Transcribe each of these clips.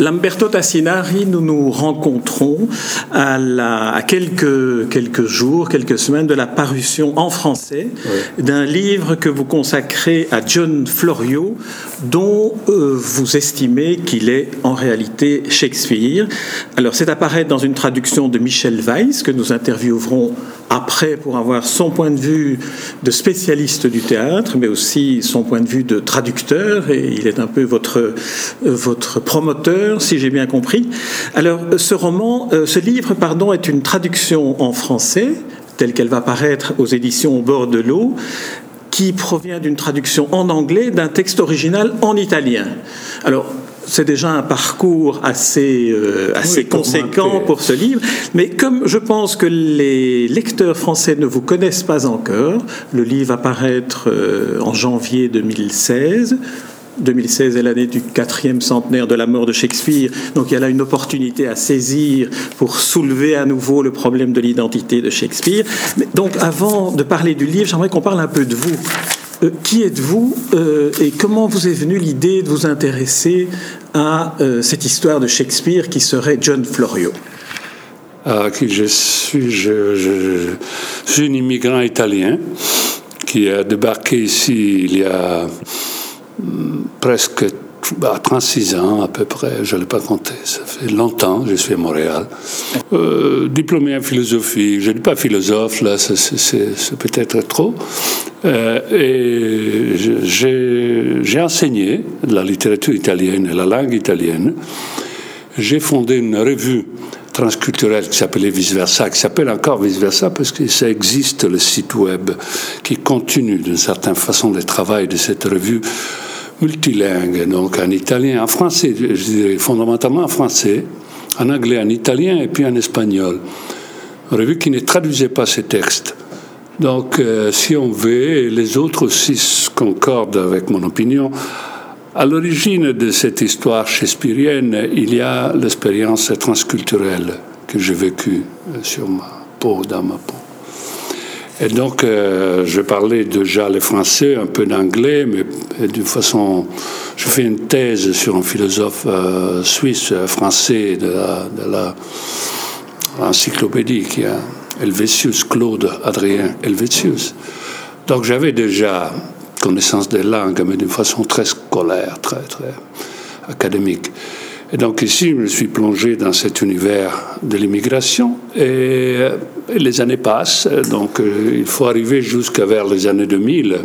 Lamberto Tassinari, nous nous rencontrons à, à, quelques, quelques jours, quelques semaines de la parution en français d'un livre que vous consacrez à John Florio, dont euh, vous estimez qu'il est en réalité Shakespeare. Alors c'est apparaître dans une traduction de Michel Weiss que nous interviewerons après pour avoir son point de vue de spécialiste du théâtre, mais aussi son point de vue de traducteur, et il est un peu votre, euh, votre promoteur, si j'ai bien compris. Alors, ce roman, euh, ce livre, pardon, est une traduction en français, telle qu'elle va paraître aux éditions Au bord de l'eau, qui provient d'une traduction en anglais d'un texte original en italien. Alors, c'est déjà un parcours assez, euh, assez conséquent pour ce livre. Mais comme je pense que les lecteurs français ne vous connaissent pas encore, le livre va paraître euh, en janvier 2016. 2016 est l'année du quatrième centenaire de la mort de Shakespeare, donc il y a là une opportunité à saisir pour soulever à nouveau le problème de l'identité de Shakespeare. Mais donc avant de parler du livre, j'aimerais qu'on parle un peu de vous. Euh, qui êtes-vous euh, et comment vous est venue l'idée de vous intéresser à euh, cette histoire de Shakespeare qui serait John Florio? Ah, qui je suis, je, suis un immigrant italien qui a débarqué ici il y a hum, presque 36 bah, ans à peu près, je ne l'ai pas compté, ça fait longtemps, je suis à Montréal. Euh, diplômé en philosophie, je ne dis pas philosophe, là c'est peut-être trop. Euh, et j'ai enseigné la littérature italienne et la langue italienne. J'ai fondé une revue transculturelle qui s'appelait Vice Versa, qui s'appelle encore Vice Versa parce que ça existe, le site web, qui continue d'une certaine façon le travail de cette revue multilingue, donc en italien, en français, je dirais fondamentalement en français, en anglais, en italien et puis en espagnol. Une revue qui ne traduisait pas ces textes. Donc, euh, si on veut, les autres aussi concordent avec mon opinion, à l'origine de cette histoire shakespearienne, il y a l'expérience transculturelle que j'ai vécue euh, sur ma peau, dans ma peau. Et donc, euh, je parlais déjà le français, un peu d'anglais, mais d'une façon. Je fais une thèse sur un philosophe euh, suisse, euh, français, de la, encyclopédie qui est Helvétius, Claude Adrien Helvétius. Donc, j'avais déjà connaissance des langues, mais d'une façon très scolaire, très, très académique. Et donc ici, je me suis plongé dans cet univers de l'immigration et, les années passent, donc euh, il faut arriver jusqu'à vers les années 2000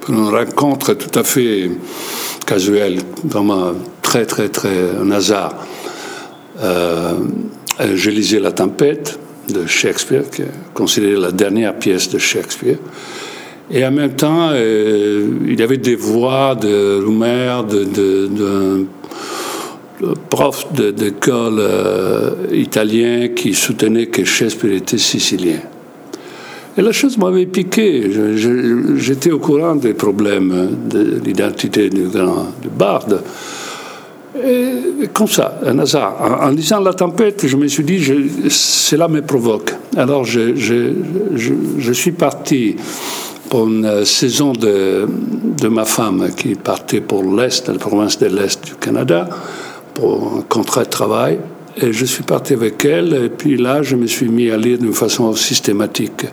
pour une rencontre tout à fait casuelle, vraiment très très très un hasard. Euh, je lisais La Tempête de Shakespeare, qui est considérée la dernière pièce de Shakespeare. Et en même temps, euh, il y avait des voix de rumeurs, de, de, de prof d'école euh, italien qui soutenait que Shakespeare était sicilien. Et la chose m'avait piqué. J'étais au courant des problèmes de l'identité du grand du. Et comme ça, un hasard. En, lisant La Tempête, je me suis dit, cela me provoque. Alors je, je, suis parti pour une saison de ma femme qui partait pour l'Est, la province de l'Est du Canada pour un contrat de travail. Et je suis parti avec elle, et puis là, je me suis mis à lire d'une façon systématique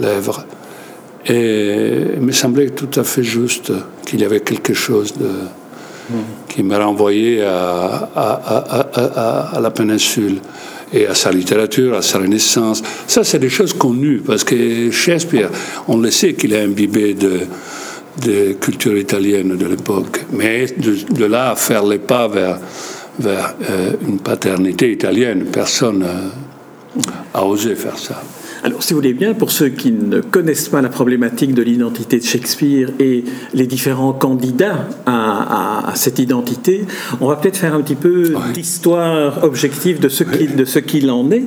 l'œuvre. Et il me semblait tout à fait juste qu'il y avait quelque chose de, qui me renvoyait à, à, à, la péninsule et à sa littérature, à sa renaissance. Ça, c'est des choses connues, parce que Shakespeare, on le sait qu'il est imbibé de, des cultures italiennes de l'époque. Mais de, là à faire les pas vers, vers euh, une paternité italienne, personne n'a euh, osé faire ça. Alors, si vous voulez bien, pour ceux qui ne connaissent pas la problématique de l'identité de Shakespeare et les différents candidats à, cette identité, on va peut-être faire un petit peu d'histoire objective de ce qu'il en est.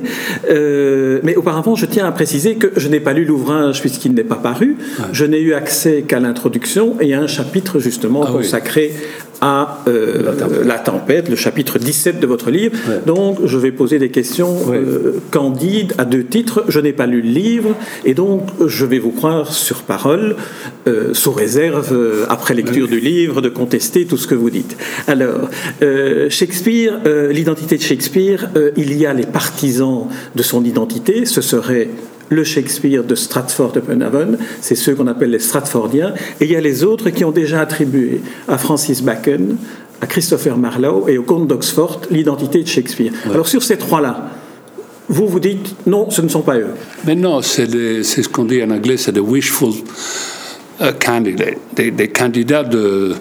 Euh, mais auparavant, je tiens à préciser que je n'ai pas lu l'ouvrage puisqu'il n'est pas paru. Je n'ai eu accès qu'à l'introduction et à un chapitre justement ah consacré à euh, la, tempête. le chapitre 17 de votre livre. Donc, je vais poser des questions euh, candides à deux titres. Je n'ai pas lu le livre, et donc je vais vous croire sur parole, euh, sous réserve, après lecture du livre, de contester tout ce que vous dites. Alors, Shakespeare, l'identité de Shakespeare, il y a les partisans de son identité, ce serait le Shakespeare de Stratford-upon-Avon, c'est ceux qu'on appelle les Stratfordiens, et il y a les autres qui ont déjà attribué à Francis Bacon, à Christopher Marlowe et au comte d'Oxford l'identité de Shakespeare. Alors sur ces trois-là, vous vous dites non, ce ne sont pas eux. Mais non, c'est ce qu'on dit en anglais, c'est des wishful uh, candidates, des, candidats de,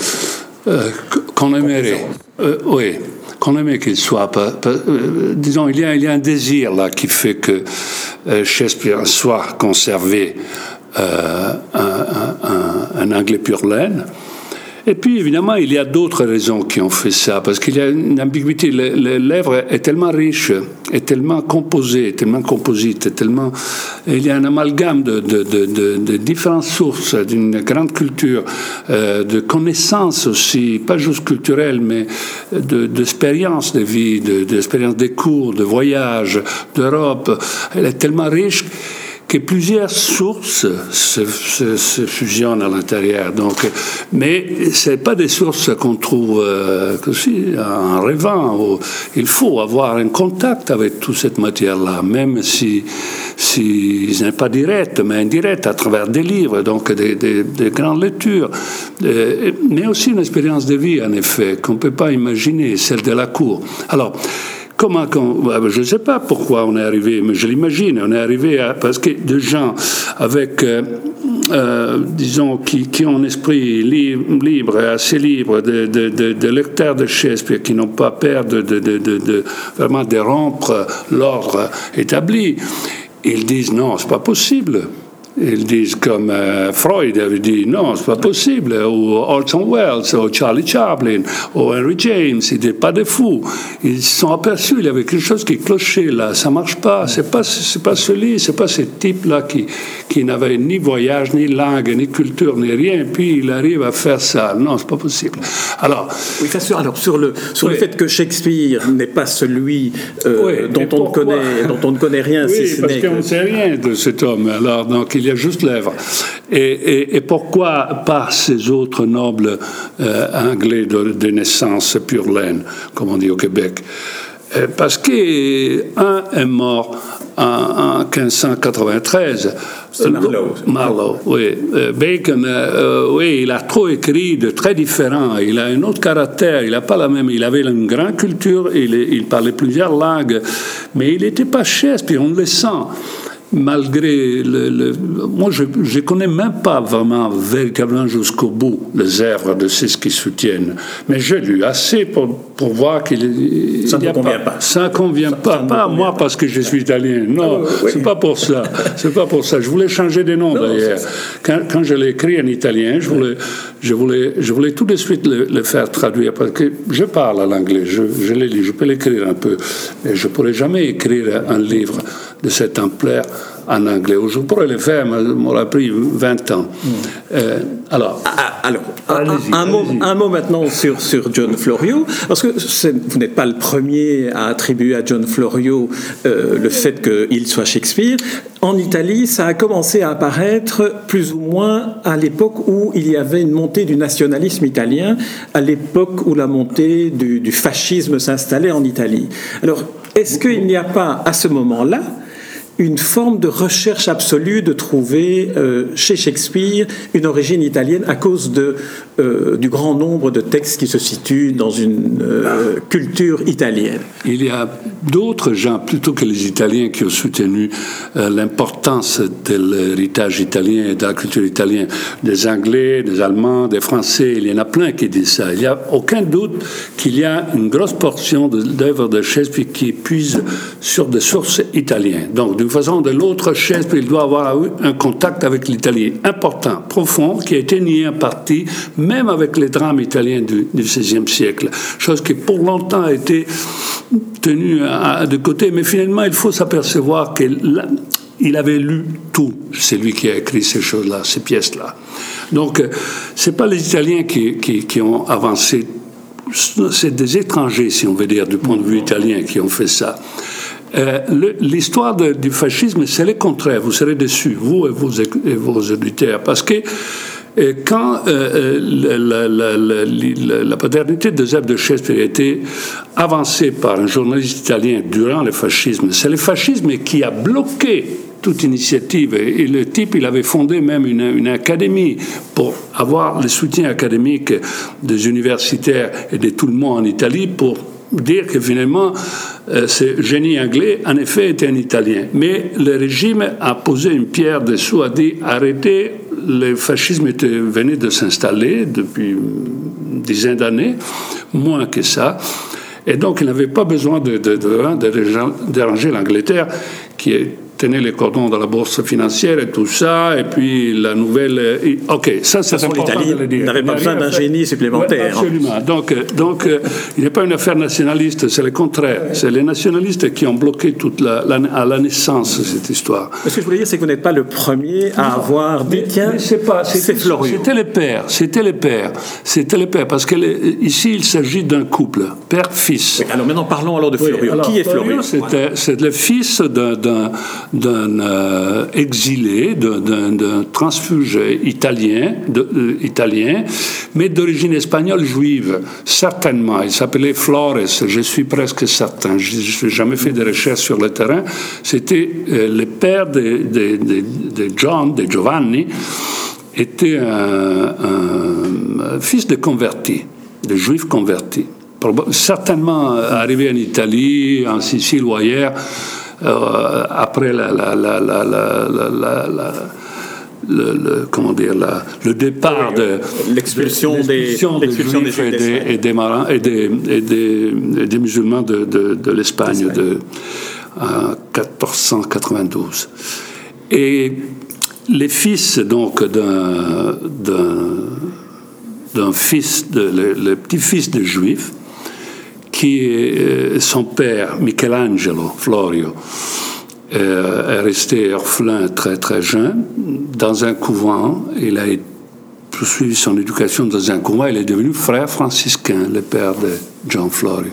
euh, qu'on aimerait. Euh, oui, qu'on aimerait qu'ils soient. Euh, disons, il y, a, il y a un désir là qui fait que euh, Shakespeare soit conservé euh, un, un, anglais pur laine. Et puis, évidemment, il y a d'autres raisons qui ont fait ça, parce qu'il y a une ambiguïté. L'œuvre est tellement riche, est tellement composée, tellement composite, tellement... Il y a un amalgame de, différentes sources, d'une grande culture, euh, de connaissances aussi, pas juste culturelles, mais d'expériences de, de, vie, d'expériences des cours, de voyages, d'Europe. Elle est tellement riche que plusieurs sources se, fusionnent à l'intérieur. Donc, mais c'est pas des sources qu'on trouve euh, en rêvant. Il faut avoir un contact avec toute cette matière-là, même si si n'est pas direct, mais indirect à travers des livres, donc des, des, des grandes lectures, euh, mais aussi une expérience de vie en effet qu'on peut pas imaginer, celle de la cour. Alors Comment, je ne sais pas pourquoi on est arrivé, mais je l'imagine, on est arrivé à, parce que des gens avec, euh, euh, disons, qui, qui, ont un esprit libre, assez libre, de, de, de, de lecteurs de Shakespeare, qui n'ont pas peur de, de, vraiment de rompre l'ordre établi, ils disent non, c'est pas possible. Ils disent comme euh, Freud avait dit non, c'est pas possible, ou Orson Welles, ou Charlie Chaplin, ou Henry James, ils n'étaient pas des fous. Ils se sont aperçus, il y avait quelque chose qui clochait là, ça marche pas, c'est pas, c'est pas celui, c'est pas ce type-là qui, qui n'avait ni voyage, ni langue, ni culture, ni rien, puis il arrive à faire ça. Non, c'est pas possible. Alors, oui, sûr, alors sur le, sur le fait que Shakespeare n'est pas celui euh, dont, on connaît, dont on ne connaît rien, oui, parce qu'on ne sait rien de cet homme. Alors, donc, il y a juste l'œuvre. Et, pourquoi pas ces autres nobles euh, anglais de, naissance pure laine, comme on dit au Québec? Euh, Parce qu'un est mort en, 1593. C'est Marlowe. Marlowe, oui. Euh, Bacon, oui, il a trop écrit de très différents. Il a un autre caractère. Il n'a pas la même. Il avait une grande culture. Il, il parlait plusieurs langues, mais il n'était pas Shakespeare. On le sent malgré le, moi je ne connais même pas vraiment véritablement jusqu'au bout les œuvres de ceux qui soutiennent. Mais j'ai lu assez pour, pour voir qu'il ça ne convient pas, ça ne convient pas. pas à moi parce que je suis italien non ah, c'est pas pour ça. C'est pas pour ça. Je voulais changer de nom d'ailleurs. quand, quand, je l'ai écrit en italien je voulais je voulais je voulais tout de suite le, faire traduire parce que je parle en anglais je, je l'ai je peux l'écrire un peu. Mais je pourrais jamais écrire un livre de cette ampleur en anglais. Je pourrais le faire, mais ça m'aurait pris 20 ans. Hmm. Euh, alors, ah, ah, alors un, mot, un, mot, maintenant sur, sur John Florio, parce que vous n'êtes pas le premier à attribuer à John Florio euh, le fait qu'il soit Shakespeare. En Italie, ça a commencé à apparaître plus ou moins à l'époque où il y avait une montée du nationalisme italien, à l'époque où la montée du, du fascisme s'installait en Italie. Alors, est-ce qu'il n'y a pas à ce moment-là une forme de recherche absolue de trouver euh, chez Shakespeare une origine italienne à cause euh, du grand nombre de textes qui se situent dans une euh, culture italienne. Il y a d'autres gens, plutôt que les Italiens, qui ont soutenu l'importance de l'héritage italien et de la culture italienne. Des Anglais, des Allemands, des Français, il y en a plein qui disent ça. Il n'y a aucun doute qu'il y a une grosse portion d'œuvres de, Shakespeare qui puise sur des sources italiennes. Donc, façon ou de l'autre, Shakespeare doit avoir un contact avec l'italien important, profond, qui a été nié en partie, même avec les drames italiens du, XVIe siècle. Chose qui pour longtemps a été tenue de côté, mais finalement, il faut s'apercevoir qu'il avait lu tout. C'est lui qui a écrit ces choses-là, ces pièces-là. Donc, euh, c'est pas les Italiens qui ont avancé c'est des étrangers, si on veut dire, du point de vue italien, qui ont fait ça. Euh, l'histoire du fascisme, c'est le contraire. Vous serez déçus, vous et vos, et auditeurs, parce que euh, quand euh, la, la, la, paternité de Zeb de Shakespeare a été avancée par un journaliste italien durant le fascisme, c'est le fascisme qui a bloqué toute initiative. Et le type, il avait fondé même une, académie pour avoir le soutien académique des universitaires et de tout le monde en Italie pour dire que finalement, euh, ce génie anglais, en effet, était un Italien. Mais le régime a posé une pierre dessous, a dit arrêtez, le fascisme était, venu de s'installer depuis une dizaine d'années, moins que ça. Et donc, il n'avait pas besoin de, de, de, déranger l'Angleterre, qui est tenait les cordons de la bourse financière et tout ça, et puis la nouvelle. Ok, ça c'est important de le dire. n'avait pas besoin d'un génie supplémentaire. absolument. Donc, euh, donc euh, il n'est pas une affaire nationaliste, c'est le contraire. C'est les nationalistes qui ont bloqué toute la, à la naissance cette histoire. Ce que je voulais dire, c'est que vous n'êtes pas le premier à avoir dit tiens, c'est pas, c'est Florian. C'était les pères, c'était les pères, c'était les pères, parce que ici il s'agit d'un couple, père-fils. alors maintenant parlons alors de Florian. qui est Florian C'est le fils d'un d'un euh, exilé, d'un transfuge italien, euh, italien, mais d'origine espagnole juive, certainement. Il s'appelait Flores, je suis presque certain. Je n'ai jamais fait de recherches sur le terrain. C'était euh, le père de, John, de Giovanni, était un, un fils de converti, de juif converti certainement arrivé en Italie, en Sicile ou ailleurs, après la, la, la, le, comment dire, le départ de l'expulsion des, des, juifs et des, et des, marins, et des, et des, musulmans de, de, de l'Espagne de 1492. Et les fils donc d'un d'un fils, de, le, le petit-fils de juifs, qui euh, son père, Michelangelo Florio, euh, est resté orphelin très très jeune dans un couvent. Il a poursuivi son éducation dans un couvent. Il est devenu frère franciscain, le père de John Florio.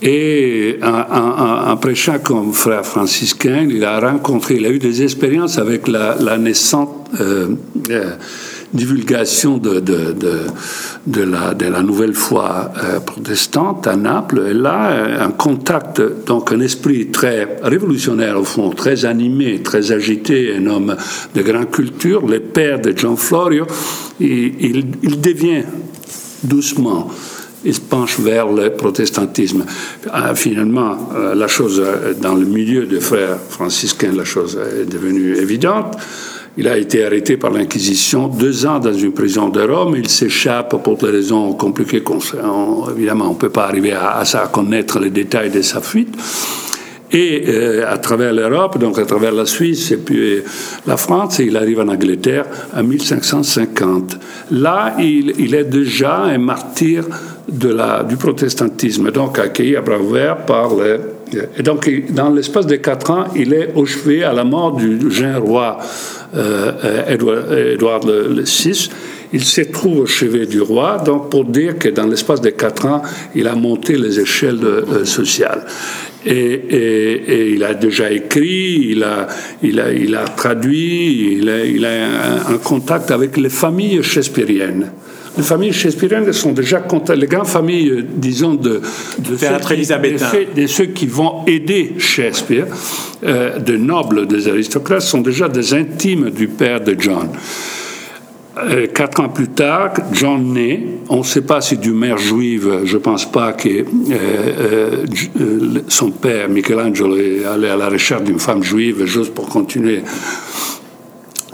Et en, prêchant comme frère franciscain, il a rencontré, il a eu des expériences avec la, la naissante euh, divulgation de, de, de, la, nouvelle foi euh, protestante à Naples. Et là, euh, un contact, donc un esprit très révolutionnaire au fond, très animé, très agité, un homme de grande culture, le père de John Florio, il, il devient doucement il se penche vers le protestantisme. Ah, finalement, euh, la chose, dans le milieu des frères franciscains, la chose est devenue évidente. Il a été arrêté par l'Inquisition, deux ans dans une prison de Rome. Il s'échappe pour des raisons compliquées. évidemment, on ne peut pas arriver à, connaître les détails de sa fuite. Et euh, à travers l'Europe, donc à travers la Suisse et puis euh, la France, il arrive en Angleterre en 1550. Là, il, est déjà un martyr du protestantisme, donc accueilli à bras ouverts par les et donc, dans l'espace de quatre ans, il est au chevet à la mort du jeune roi euh, Édouard, VI. Il se trouve au chevet du roi, donc pour dire que dans l'espace de quatre ans, il a monté les échelles euh, sociales. Et, il a déjà écrit, il a, il a, il a traduit, il a, il a un contact avec les familles shakespeariennes. Les familles shakespeariennes sont déjà les grandes familles, disons, de, de, ceux, de, ceux qui vont aider Shakespeare, euh, de nobles, des aristocrates, sont déjà des intimes du père de John. Euh, quatre ans plus tard, John naît. On ne sait pas si du mère juive, je ne pense pas que son père, Michelangelo, est allé à la recherche d'une femme juive juste pour continuer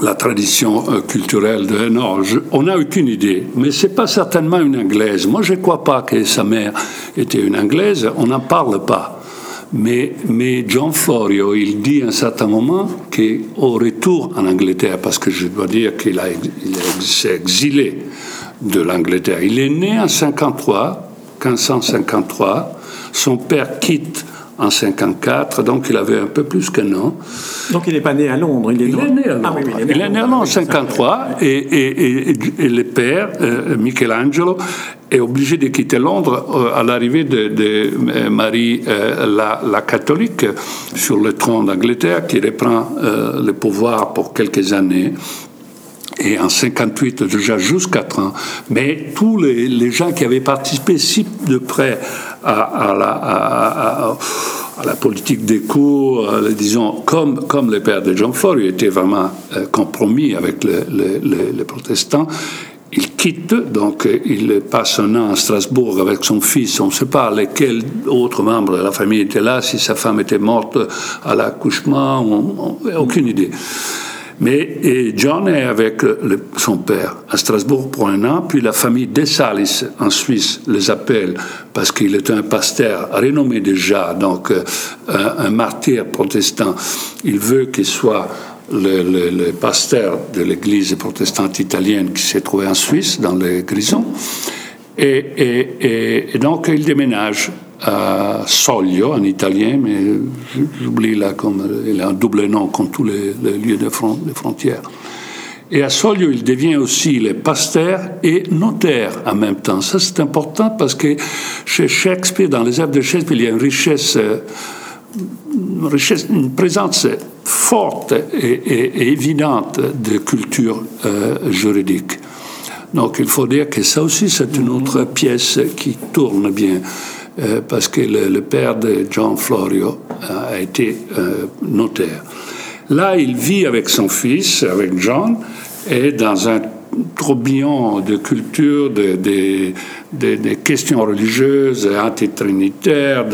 la tradition euh, culturelle non, on n'a aucune idée, mais c'est pas certainement une anglaise. Moi, je ne crois pas que sa mère était une anglaise. On n'en parle pas. Mais, John Florio, il dit à un certain moment qu'au retour en Angleterre, parce que je dois dire qu'il s'est exilé de l'Angleterre, il est né en 53, 1553. Son père quitte en 54, donc il avait un peu plus qu'un an. Donc il n'est pas né à Londres, il est, né à Londres. il est né, à Londres en 53 et, et, et, le père, euh, Michelangelo, est obligé de quitter Londres euh, à l'arrivée de, de Marie la, la, catholique sur le trône d'Angleterre qui reprend le pouvoir pour quelques années et en 58 déjà jusqu'à 4 ans. Mais tous les, les, gens qui avaient participé si de près à, la, politique des cours, euh, disons, comme, comme le père de John Flory était vraiment euh, compromis avec les protestants, il quitte, donc il passe un an à Strasbourg avec son fils. On ne sait pas lesquels autres membres de la famille étaient là, si sa femme était morte à l'accouchement, aucune idée. Mais John est avec son père à Strasbourg pour un an, puis la famille Dessalis en Suisse les appelle parce qu'il est un pasteur renommé déjà, donc euh, un, martyr protestant. Il veut qu'il soit le, pasteur de l'église protestante italienne qui s'est trouvé en Suisse, dans les Grisons. et, et donc il déménage à Soglio en italien, mais j'oublie là comme il a un double nom comme tous les, lieux de, frontières. Et à Soglio, il devient aussi le pasteur et notaire en même temps. Ça, c'est important parce que chez Shakespeare, dans les œuvres de Shakespeare, il y a une richesse, une, richesse, une présence forte et, évidente de culture euh, juridique. Donc, il faut dire que ça aussi, c'est une autre pièce qui tourne bien. Euh, parce que le, père de John Florio a été euh, notaire. Là, il vit avec son fils, avec John, et dans un tourbillon de culture, de, questions religieuses, antitrinitaires,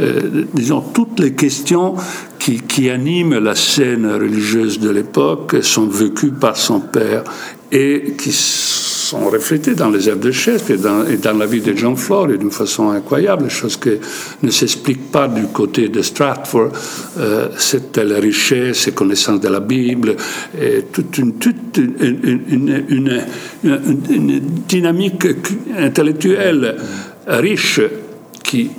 euh, disons, toutes les questions qui, qui, animent la scène religieuse de l'époque sont vécues par son père et qui reflétés dans les œuvres de Shakespeare et dans, la vie de John Flory d'une façon incroyable, chose qui ne s'explique pas du côté de Stratford. Euh, cette telle richesse, ses connaissances de la Bible, et toute une, dynamique intellectuelle riche qui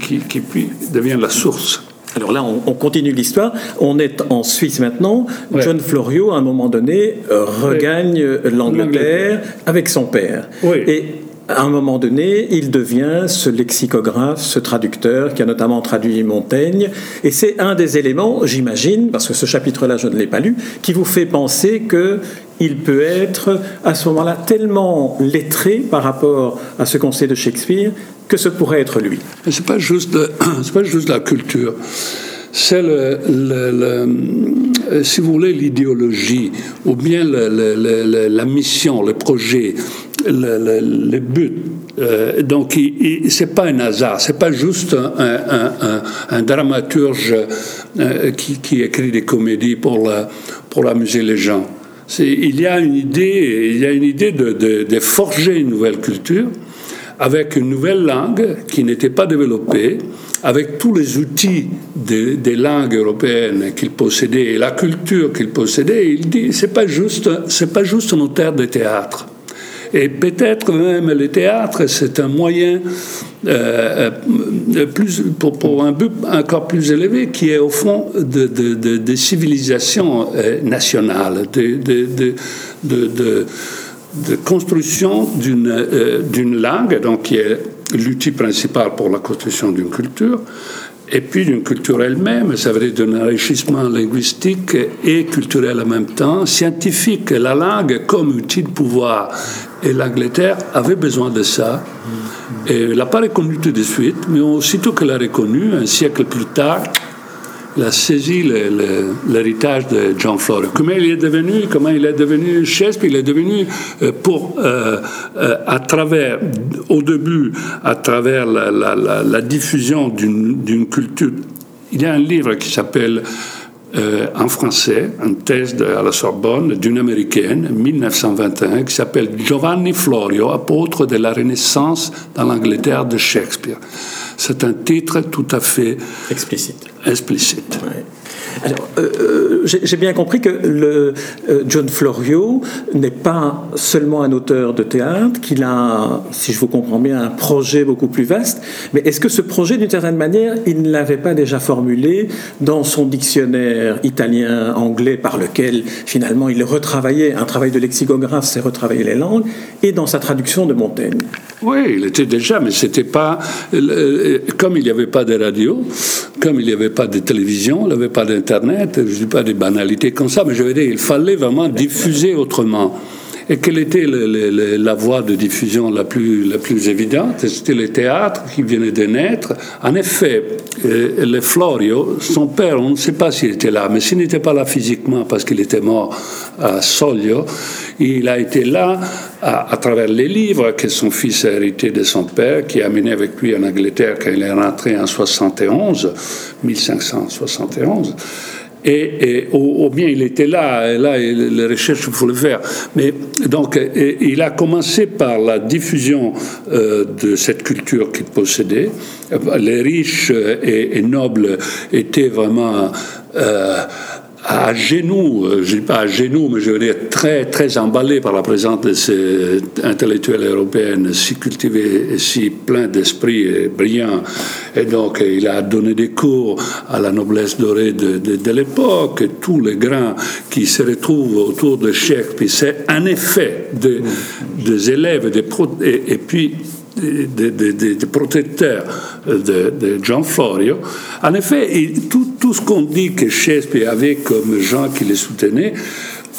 devient la source alors là, on, continue l'histoire. On est en Suisse maintenant. John Florio, à un moment donné, euh, regagne l'Angleterre avec son père. Et à un moment donné, il devient ce lexicographe, ce traducteur qui a notamment traduit Montaigne. Et c'est un des éléments, j'imagine, parce que ce chapitre-là, je ne l'ai pas lu, qui vous fait penser que il peut être à ce moment-là tellement lettré par rapport à ce qu'on sait de Shakespeare que ce pourrait être lui. Ce n'est pas, juste pas juste la culture. C'est, le, si vous voulez, l'idéologie, ou bien la mission, le projet, le, but. Euh, donc, ce n'est pas un hasard, c'est pas juste un, dramaturge euh, qui, écrit des comédies pour, pour amuser les gens. Il y a une idée, il y a une idée de, forger une nouvelle culture avec une nouvelle langue qui n'était pas développée, avec tous les outils des, langues européennes qu'il possédait et la culture qu'il possédait, il dit c'est pas juste, c'est pas juste un terre de théâtre. Et peut-être même le théâtre, c'est un moyen euh, euh, plus, pour, un but encore plus élevé, qui est au fond de, de, de, civilisation euh, de, de de construction d'une langue, donc qui est l'outil principal pour la construction d'une culture, et puis d'une culture elle-même, ça veut dire d'un enrichissement linguistique et culturel en même temps, scientifique, la langue comme outil de pouvoir. Et l'Angleterre avait besoin de ça. Et elle n'a pas reconnu tout de suite, mais aussitôt qu'elle a reconnu, un siècle plus tard, il a saisi l'héritage de John Florio. Comment il est devenu, comment il est devenu chef, il est devenu euh, pour, euh, euh, à travers, au début, à travers la, diffusion d'une culture. Il y a un livre qui s'appelle en français, une thèse à la Sorbonne d'une américaine, 1921, qui s'appelle Giovanni Florio, apôtre de la Renaissance dans l'Angleterre de Shakespeare. C'est un titre tout à fait explicite. explicite. Alors, euh, euh, j'ai bien compris que le, euh, John Florio n'est pas seulement un auteur de théâtre, qu'il a, si je vous comprends bien, un projet beaucoup plus vaste. Mais est-ce que ce projet, d'une certaine manière, il ne l'avait pas déjà formulé dans son dictionnaire italien-anglais par lequel, finalement, il retravaillait, un travail de lexicographe, c'est retravailler les langues, et dans sa traduction de Montaigne? Oui, il était déjà, mais c'était pas. Comme il n'y avait pas de radio, comme il n'y avait pas de télévision, il n'y avait pas d'Internet, je ne dis pas des banalités comme ça, mais je veux dire, il fallait vraiment diffuser autrement. Et quelle était la voie de diffusion la plus, la plus évidente? C'était le théâtre qui venait de naître. En effet, euh, le Florio, son père, on ne sait pas s'il était là, mais s'il n'était pas là physiquement parce qu'il était mort à Soglio, il a été là à, travers les livres que son fils a hérité de son père, qui a amené avec lui en Angleterre quand il est rentré en 71, 1571 et, ou, bien il était là, et là, les recherches, faut le faire. Mais donc, il a commencé par la diffusion euh, de cette culture qu'il possédait. Les riches et, nobles étaient vraiment euh, à genoux, euh, je dis pas à genoux, mais je veux dire très, très emballé par la présence de ces intellectuels européens si cultivés et si pleins d'esprit et brillants. Et donc, il a donné des cours à la noblesse dorée de, de, l'époque, tous les grands qui se retrouvent autour de Shakespeare, c'est un effet de, des élèves, des et, et puis des, protecteurs de, de, John Florio. En effet, tout, ce qu'on dit que Shakespeare avait comme gens qui les soutenaient,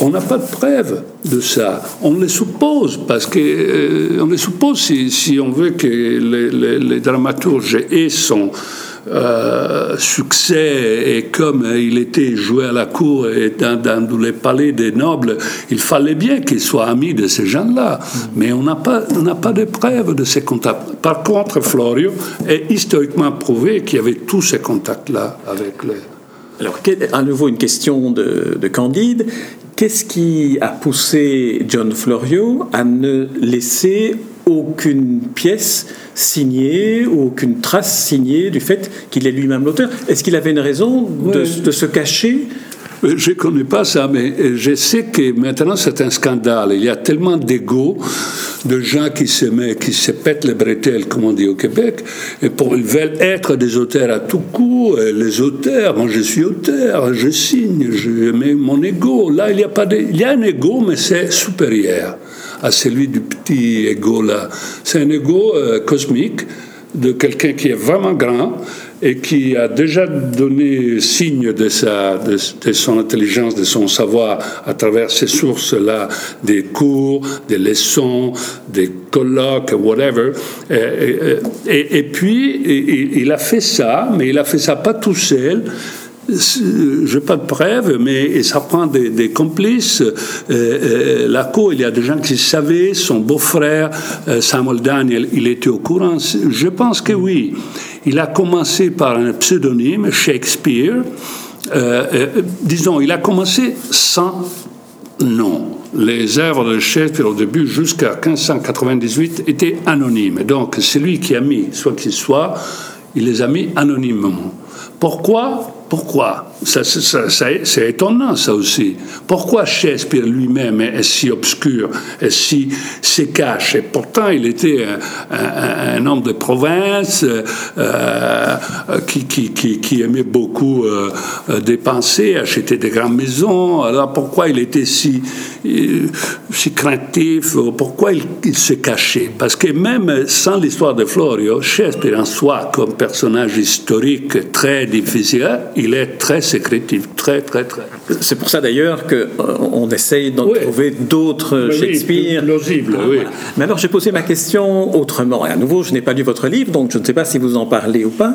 on n'a pas de preuve de ça. On les suppose, parce que euh, on les suppose si, on veut que les dramaturges aient son euh, succès et comme il était joué à la cour et dans, dans les palais des nobles, il fallait bien qu'il soit ami de ces gens-là. Mais on n'a pas, pas de preuves de ces contacts. Par contre, Florio est historiquement prouvé qu'il y avait tous ces contacts-là avec les... Alors, à nouveau une question de, de Candide. Qu'est-ce qui a poussé John Florio à ne laisser aucune pièce signée, aucune trace signée du fait qu'il est lui-même l'auteur. Est-ce qu'il avait une raison de, se cacher? Euh, je ne connais pas ça, mais euh, je sais que maintenant c'est un scandale. Il y a tellement d'ego, de gens qui se, mettent, qui se pètent les bretelles, comme on dit au Québec, et pour, ils veulent être des auteurs à tout coup. Les auteurs, moi je suis auteur, je signe, je mets mon ego. Là, il y a, pas de, il y a un ego, mais c'est supérieur à celui du petit ego là. C'est un ego euh, cosmique de quelqu'un qui est vraiment grand et qui a déjà donné signe de, sa, de, son intelligence, de son savoir à travers ces sources-là, des cours, des leçons, des colloques, whatever. Et, et puis, il a fait ça, mais il a fait ça pas tout seul je pas de preuves, mais ça prend des, complices. Euh, euh, la cour, il y a des gens qui savaient, son beau-frère, euh, Samuel Daniel, il était au courant. Je pense que oui. Il a commencé par un pseudonyme, Shakespeare. disons, il a commencé sans nom. Les œuvres de Shakespeare au début, jusqu'à 1598, étaient anonymes. Donc, c'est lui qui a mis, soit qu'il soit, il les a mis anonymement. Pourquoi? Pourquoi? C'est étonnant, ça aussi. Pourquoi Shakespeare lui-même est, si obscur, est si se cache? Et pourtant, il était un, homme de province euh, qui, qui, aimait beaucoup euh, dépenser, acheter des grandes maisons. Alors pourquoi il était si, si craintif? Pourquoi il, il se cachait? Parce que même sans l'histoire de Florio, Shakespeare en soi, comme personnage historique très difficile, il est très sécrétif, très, très, très. C'est pour ça d'ailleurs qu'on euh, essaye d'en trouver d'autres Shakespeare. Plausible, oui. Mais alors j'ai posé ma question autrement. Et à nouveau, je n'ai pas lu votre livre, donc je ne sais pas si vous en parlez ou pas.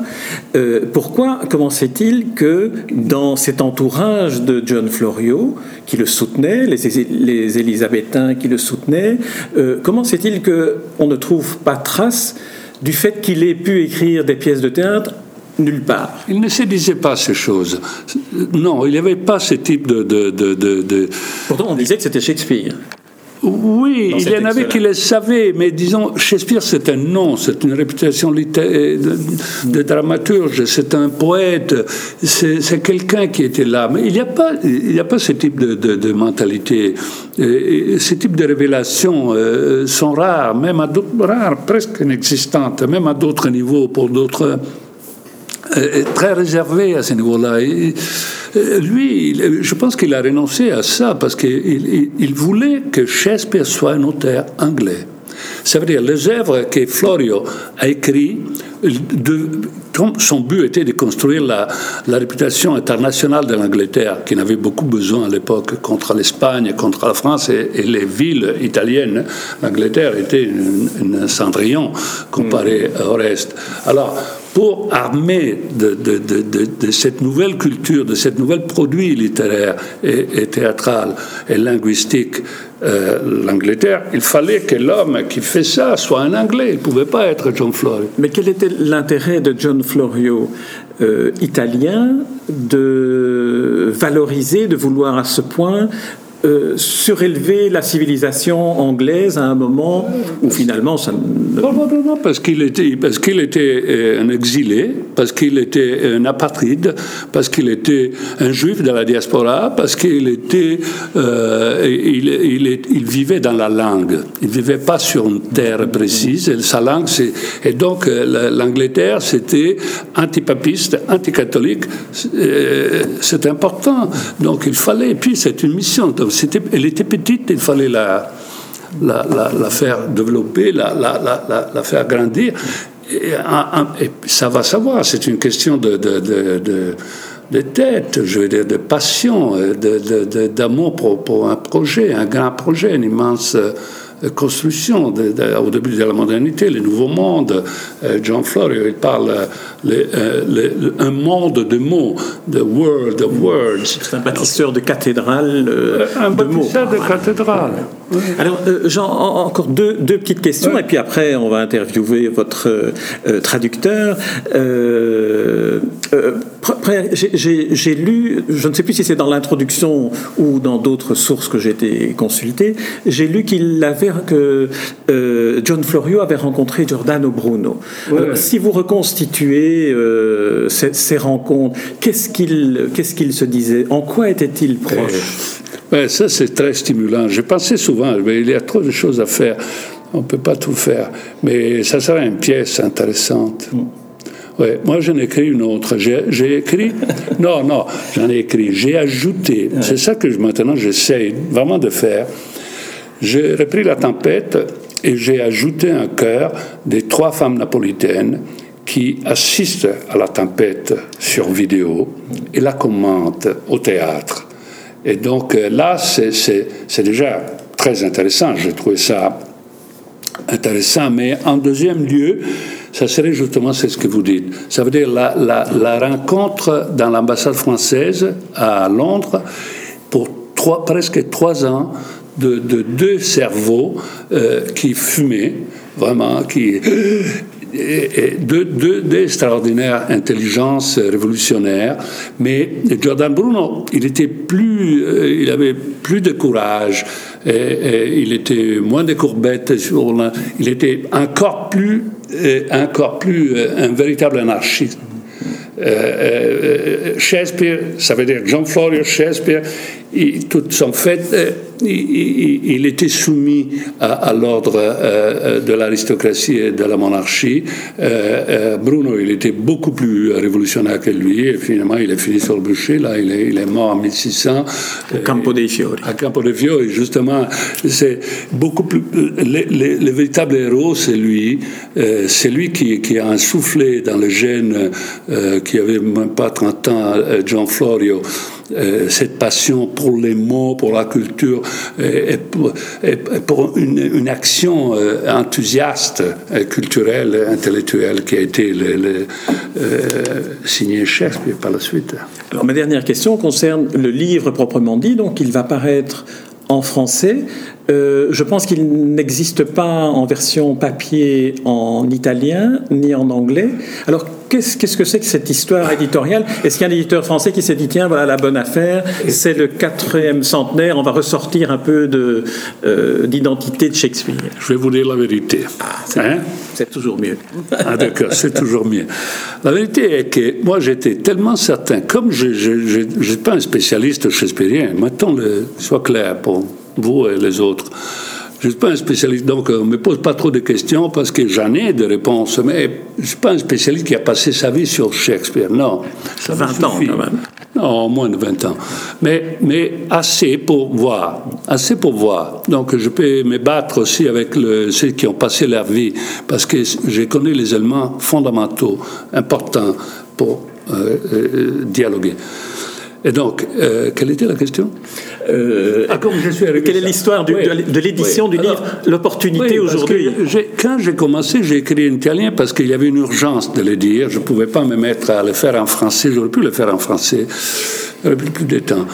Euh, pourquoi, comment c'est-il que dans cet entourage de John Florio, qui le soutenait, les, les Élisabétains qui le soutenaient, euh, comment c'est-il qu'on ne trouve pas trace du fait qu'il ait pu écrire des pièces de théâtre nulle part. Il ne se disait pas ces choses. Non, il n'y avait pas ce type de, de, Pourtant, on disait que c'était Shakespeare. Oui, il y en avait qui le savaient, mais disons, Shakespeare, c'est un nom, c'est une réputation de, dramaturge, c'est un poète, c'est quelqu'un qui était là. Mais il n'y a, pas, il a pas ce type de, mentalité. Et, ce type de révélations euh, sont rares, même à rares, presque inexistantes, même à d'autres niveaux, pour d'autres très réservé à ce niveau-là. Lui, je pense qu'il a renoncé à ça parce qu'il voulait que Shakespeare soit un auteur anglais. Ça veut dire les œuvres que Florio a écrites, son but était de construire la, réputation internationale de l'Angleterre, qui n'avait beaucoup besoin à l'époque contre l'Espagne, contre la France et, les villes italiennes. L'Angleterre était un cendrillon comparé au reste. Alors, pour armer de, cette nouvelle culture, de cette nouvelle produit littéraire et, théâtral et linguistique, euh, l'Angleterre, il fallait que l'homme qui fait ça soit un Anglais. Il ne pouvait pas être John Florio. Mais quel était l'intérêt de John Florio, euh, italien, de valoriser, de vouloir à ce point euh, surélever la civilisation anglaise à un moment où finalement ça Non, non, non, parce qu'il était, parce qu'il était euh, un exilé, parce qu'il était un apatride, parce qu'il était un juif de la diaspora, parce qu'il était, euh, il, il, il, vivait dans la langue. Il vivait pas sur une terre précise. Et sa langue, c'est, et donc l'Angleterre, c'était antipapiste, anticatholique. C'est important. Donc il fallait. Et puis c'est une mission. Elle était petite, il fallait la, faire développer, la, faire grandir. Et, ça va savoir, c'est une question de, tête, je veux dire, de passion, d'amour pour, pour, un projet, un grand projet, un immense construction au début de la modernité, le nouveau monde. Euh, John Florio, il parle euh, un monde de mots, the world of words. C'est un bâtisseur de cathédrale euh, un de bâtisseur de cathédrale. Alors, Jean, encore deux, deux petites questions, et puis après, on va interviewer votre traducteur. j'ai lu, je ne sais plus si c'est dans l'introduction ou dans d'autres sources que j'ai été consulté, j'ai lu qu'il avait que euh, John Florio avait rencontré Giordano Bruno. si vous reconstituez euh, ces, rencontres, qu'est-ce qu'il qu'est-ce qu'il se disait? En quoi était-il proche? Ça, c'est très stimulant. J'ai pensé souvent, mais il y a trop de choses à faire. On ne peut pas tout faire. Mais ça serait une pièce intéressante. Mm. Ouais, moi j'en ai écrit une autre. J'ai écrit. Non, non, j'en ai écrit. J'ai ajouté. C'est ça que maintenant j'essaie vraiment de faire. J'ai repris la tempête et j'ai ajouté un chœur des trois femmes napolitaines qui assistent à la tempête sur vidéo et la commentent au théâtre. Et donc euh, là, c'est déjà très intéressant. J'ai trouvé ça intéressant. Mais en deuxième lieu, ça serait justement ce que vous dites. Ça veut dire la, la, rencontre dans l'ambassade française à Londres pour trois, presque trois ans de, deux cerveaux euh, qui fumaient, vraiment, qui deux, intelligences révolutionnaires, mais Jordan Bruno, il était plus, euh, il avait plus de courage, il était moins de courbettes, il était encore plus, euh, encore plus un véritable anarchiste. Shakespeare, ça veut dire Jean Florio Shakespeare, tout son fait, euh, il, était soumis à, l'ordre euh, euh, de l'aristocratie et de la monarchie. Bruno, il était beaucoup plus révolutionnaire que lui, et finalement, il est fini sur le bûcher. Là, il est, il est mort en 1600. À Campo dei Fiori. À Campo dei Fiori, justement. C'est beaucoup plus. Le, véritable héros, c'est lui. c'est lui qui, qui, a insoufflé dans le gène qui avait même pas 30 ans, John Florio. Euh, cette passion pour les mots, pour la culture, et, pour, une, action euh, enthousiaste, euh, culturelle, intellectuelle qui a été le, signé Shakespeare par la suite. Alors, ma dernière question concerne le livre proprement dit. Donc, il va paraître en français. Euh, je pense qu'il n'existe pas en version papier en italien ni en anglais. Alors, qu'est-ce, que c'est que cette histoire éditoriale? Est-ce qu'il y a un éditeur français qui s'est dit tiens, voilà la bonne affaire, c'est le quatrième centenaire, on va ressortir un peu de, euh, d'identité de Shakespeare? Je vais vous dire la vérité. Ah, c'est, Hein? c'est toujours mieux. Ah d'accord, c'est toujours mieux. La vérité est que moi j'étais tellement certain, comme je ne suis pas un spécialiste shakespearien, maintenant le soit clair pour vous et les autres. Je ne suis pas un spécialiste, donc on ne me pose pas trop de questions parce que j'en ai des réponses, mais je ne suis pas un spécialiste qui a passé sa vie sur Shakespeare, non. Ça me 20 ans quand même. Non, moins de 20 ans. Mais, mais assez pour voir. Assez pour voir. Donc je peux me battre aussi avec le, ceux qui ont passé leur vie, parce que je connais les éléments fondamentaux, importants pour euh, euh, dialoguer. Et donc, euh, quelle était la question? Euh, Ah, comme je suis arrivé quelle est l'histoire Oui. de l'édition Oui. du livre L'opportunité oui, aujourd'hui? Quand j'ai commencé, j'ai écrit en italien parce qu'il y avait une urgence de le dire. Je ne pouvais pas me mettre à le faire en français. J'aurais pu le faire en français. J'aurais plus, plus de temps.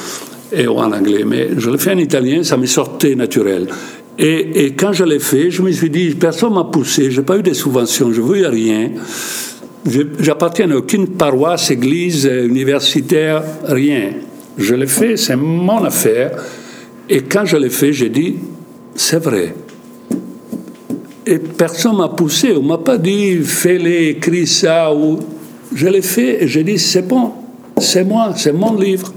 Et ou en anglais. Mais je l'ai fait en italien, ça me sortait naturel. Et, et quand je l'ai fait, je me suis dit, personne m'a poussé, je n'ai pas eu de subventions, je ne veux rien. J'appartiens à aucune paroisse, église, euh, universitaire, rien. Je l'ai fait, c'est mon affaire. Et quand je l'ai fait, j'ai dit, c'est vrai. Et personne m'a poussé, on m'a pas dit, fais-le, écris ça. Ou... Je l'ai fait et j'ai dit, c'est bon, c'est moi, c'est mon livre.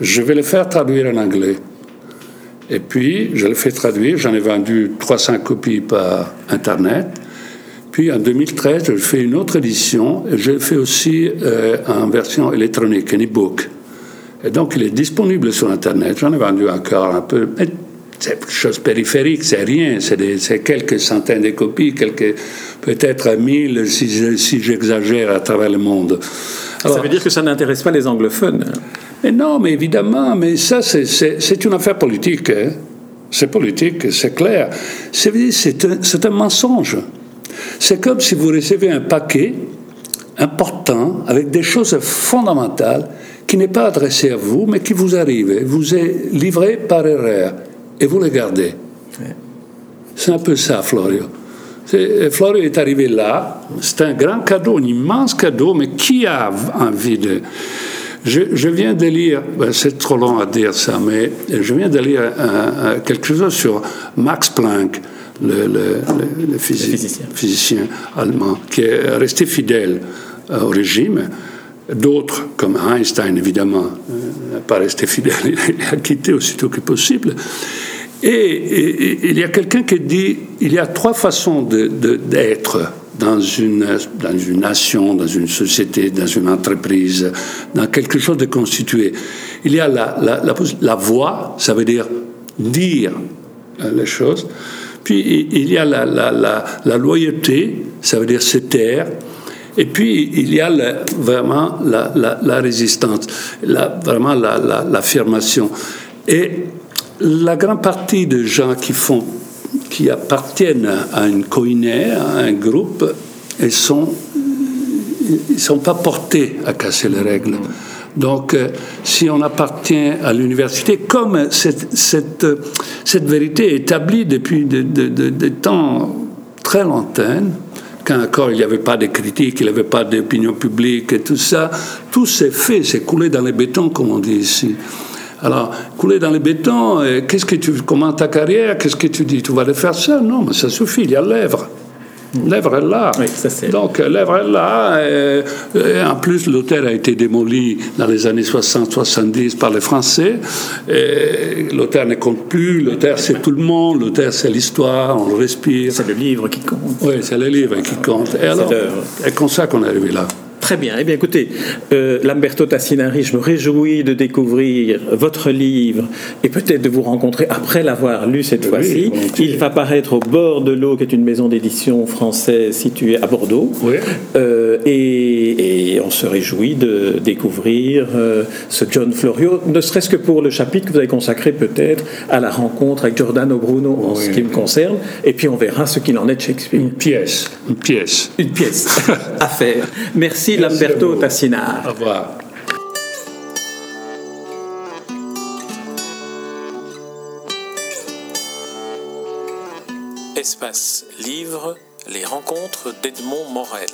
Je vais le faire traduire en anglais. Et puis, je l'ai fait traduire, j'en ai vendu 300 copies par Internet. Puis en 2013, je fais une autre édition, je fais aussi euh, en version électronique, en e-book. Et donc il est disponible sur Internet. J'en ai vendu encore un peu. Mais c'est quelque chose de périphérique, c'est rien. C'est, quelques centaines de copies, quelques, peut-être mille si, je- si j'exagère à travers le monde. Ça veut dire que ça n'intéresse pas les anglophones. Mais non, mais évidemment, mais ça, c'est- une affaire politique. hein. C'est politique, c'est clair. Un, c'est un mensonge. C'est comme si vous recevez un paquet important avec des choses fondamentales qui n'est pas adressé à vous, mais qui vous arrive, vous est livré par erreur, et vous le gardez. C'est un peu ça, Florio. C'est- Florio est arrivé là, c'est un grand cadeau, un immense cadeau, mais qui a envie de... Je, je viens de lire, ben, c'est trop long à dire ça, mais je viens de lire un- un- quelque chose sur Max Planck, le, le- le- le physi- physicien. physicien allemand, qui est resté fidèle euh, au régime. D'autres, comme Einstein, évidemment, euh, n'a pas resté fidèle, il a quitté aussitôt que possible. Et, et- et il y a quelqu'un qui dit il y a trois façons d'être dans, une, dans une nation, dans une société, dans une entreprise, dans quelque chose de constitué. Il y a la, la, la, la voix, ça veut dire dire euh, les choses. Puis il y a la, loyauté, ça veut dire se taire. Et puis il y a vraiment la, résistance, vraiment la- la- l'affirmation. Et la grande partie des gens qui font, qui appartiennent à une coïnée, à un groupe, ils sont, ils sont pas portés à casser les règles. Donc, euh, si on appartient à l'université, comme cette, cette, cette vérité établie depuis des de, de- de temps très lointains, quand encore il n'y avait pas de critiques, il n'y avait pas d'opinion publique et tout ça, tout s'est fait, c'est coulé dans les bétons, comme on dit ici. Alors, couler dans le béton, euh, qu'est-ce que tu commences ta carrière Qu'est-ce que tu dis Tu vas aller faire ça Non, mais ça suffit, il y a l'œuvre. L'œuvre est là. Oui, ça, c'est- Donc, euh, l'œuvre est là. euh, et en plus, l'hôtel a été démoli dans les années 60-70 par les Français. Et L'hôtel ne compte plus. L'hôtel, c'est tout le monde. L'hôtel, c'est l'histoire. On le respire. C'est le livre qui compte. Oui, c'est le livre qui compte. Et alors, c'est comme ça qu'on est arrivé là. Très bien. Eh bien, écoutez, euh, Lamberto Tassinari, je me réjouis de découvrir votre livre et peut-être de vous rencontrer après l'avoir lu cette fois-ci. Il va paraître au bord de l'eau, qui est une maison d'édition française située à Bordeaux. Oui. Euh, et, et on se réjouit de découvrir euh, ce John Florio, ne serait-ce que pour le chapitre que vous avez consacré peut-être à la rencontre avec Giordano Bruno en ce qui me concerne. Et puis on verra ce qu'il en est de Shakespeare. Une pièce. Une pièce. Une pièce à faire. Merci, Lamberto Tassinard. Au revoir. Espace Livre, les rencontres d'Edmond Morel.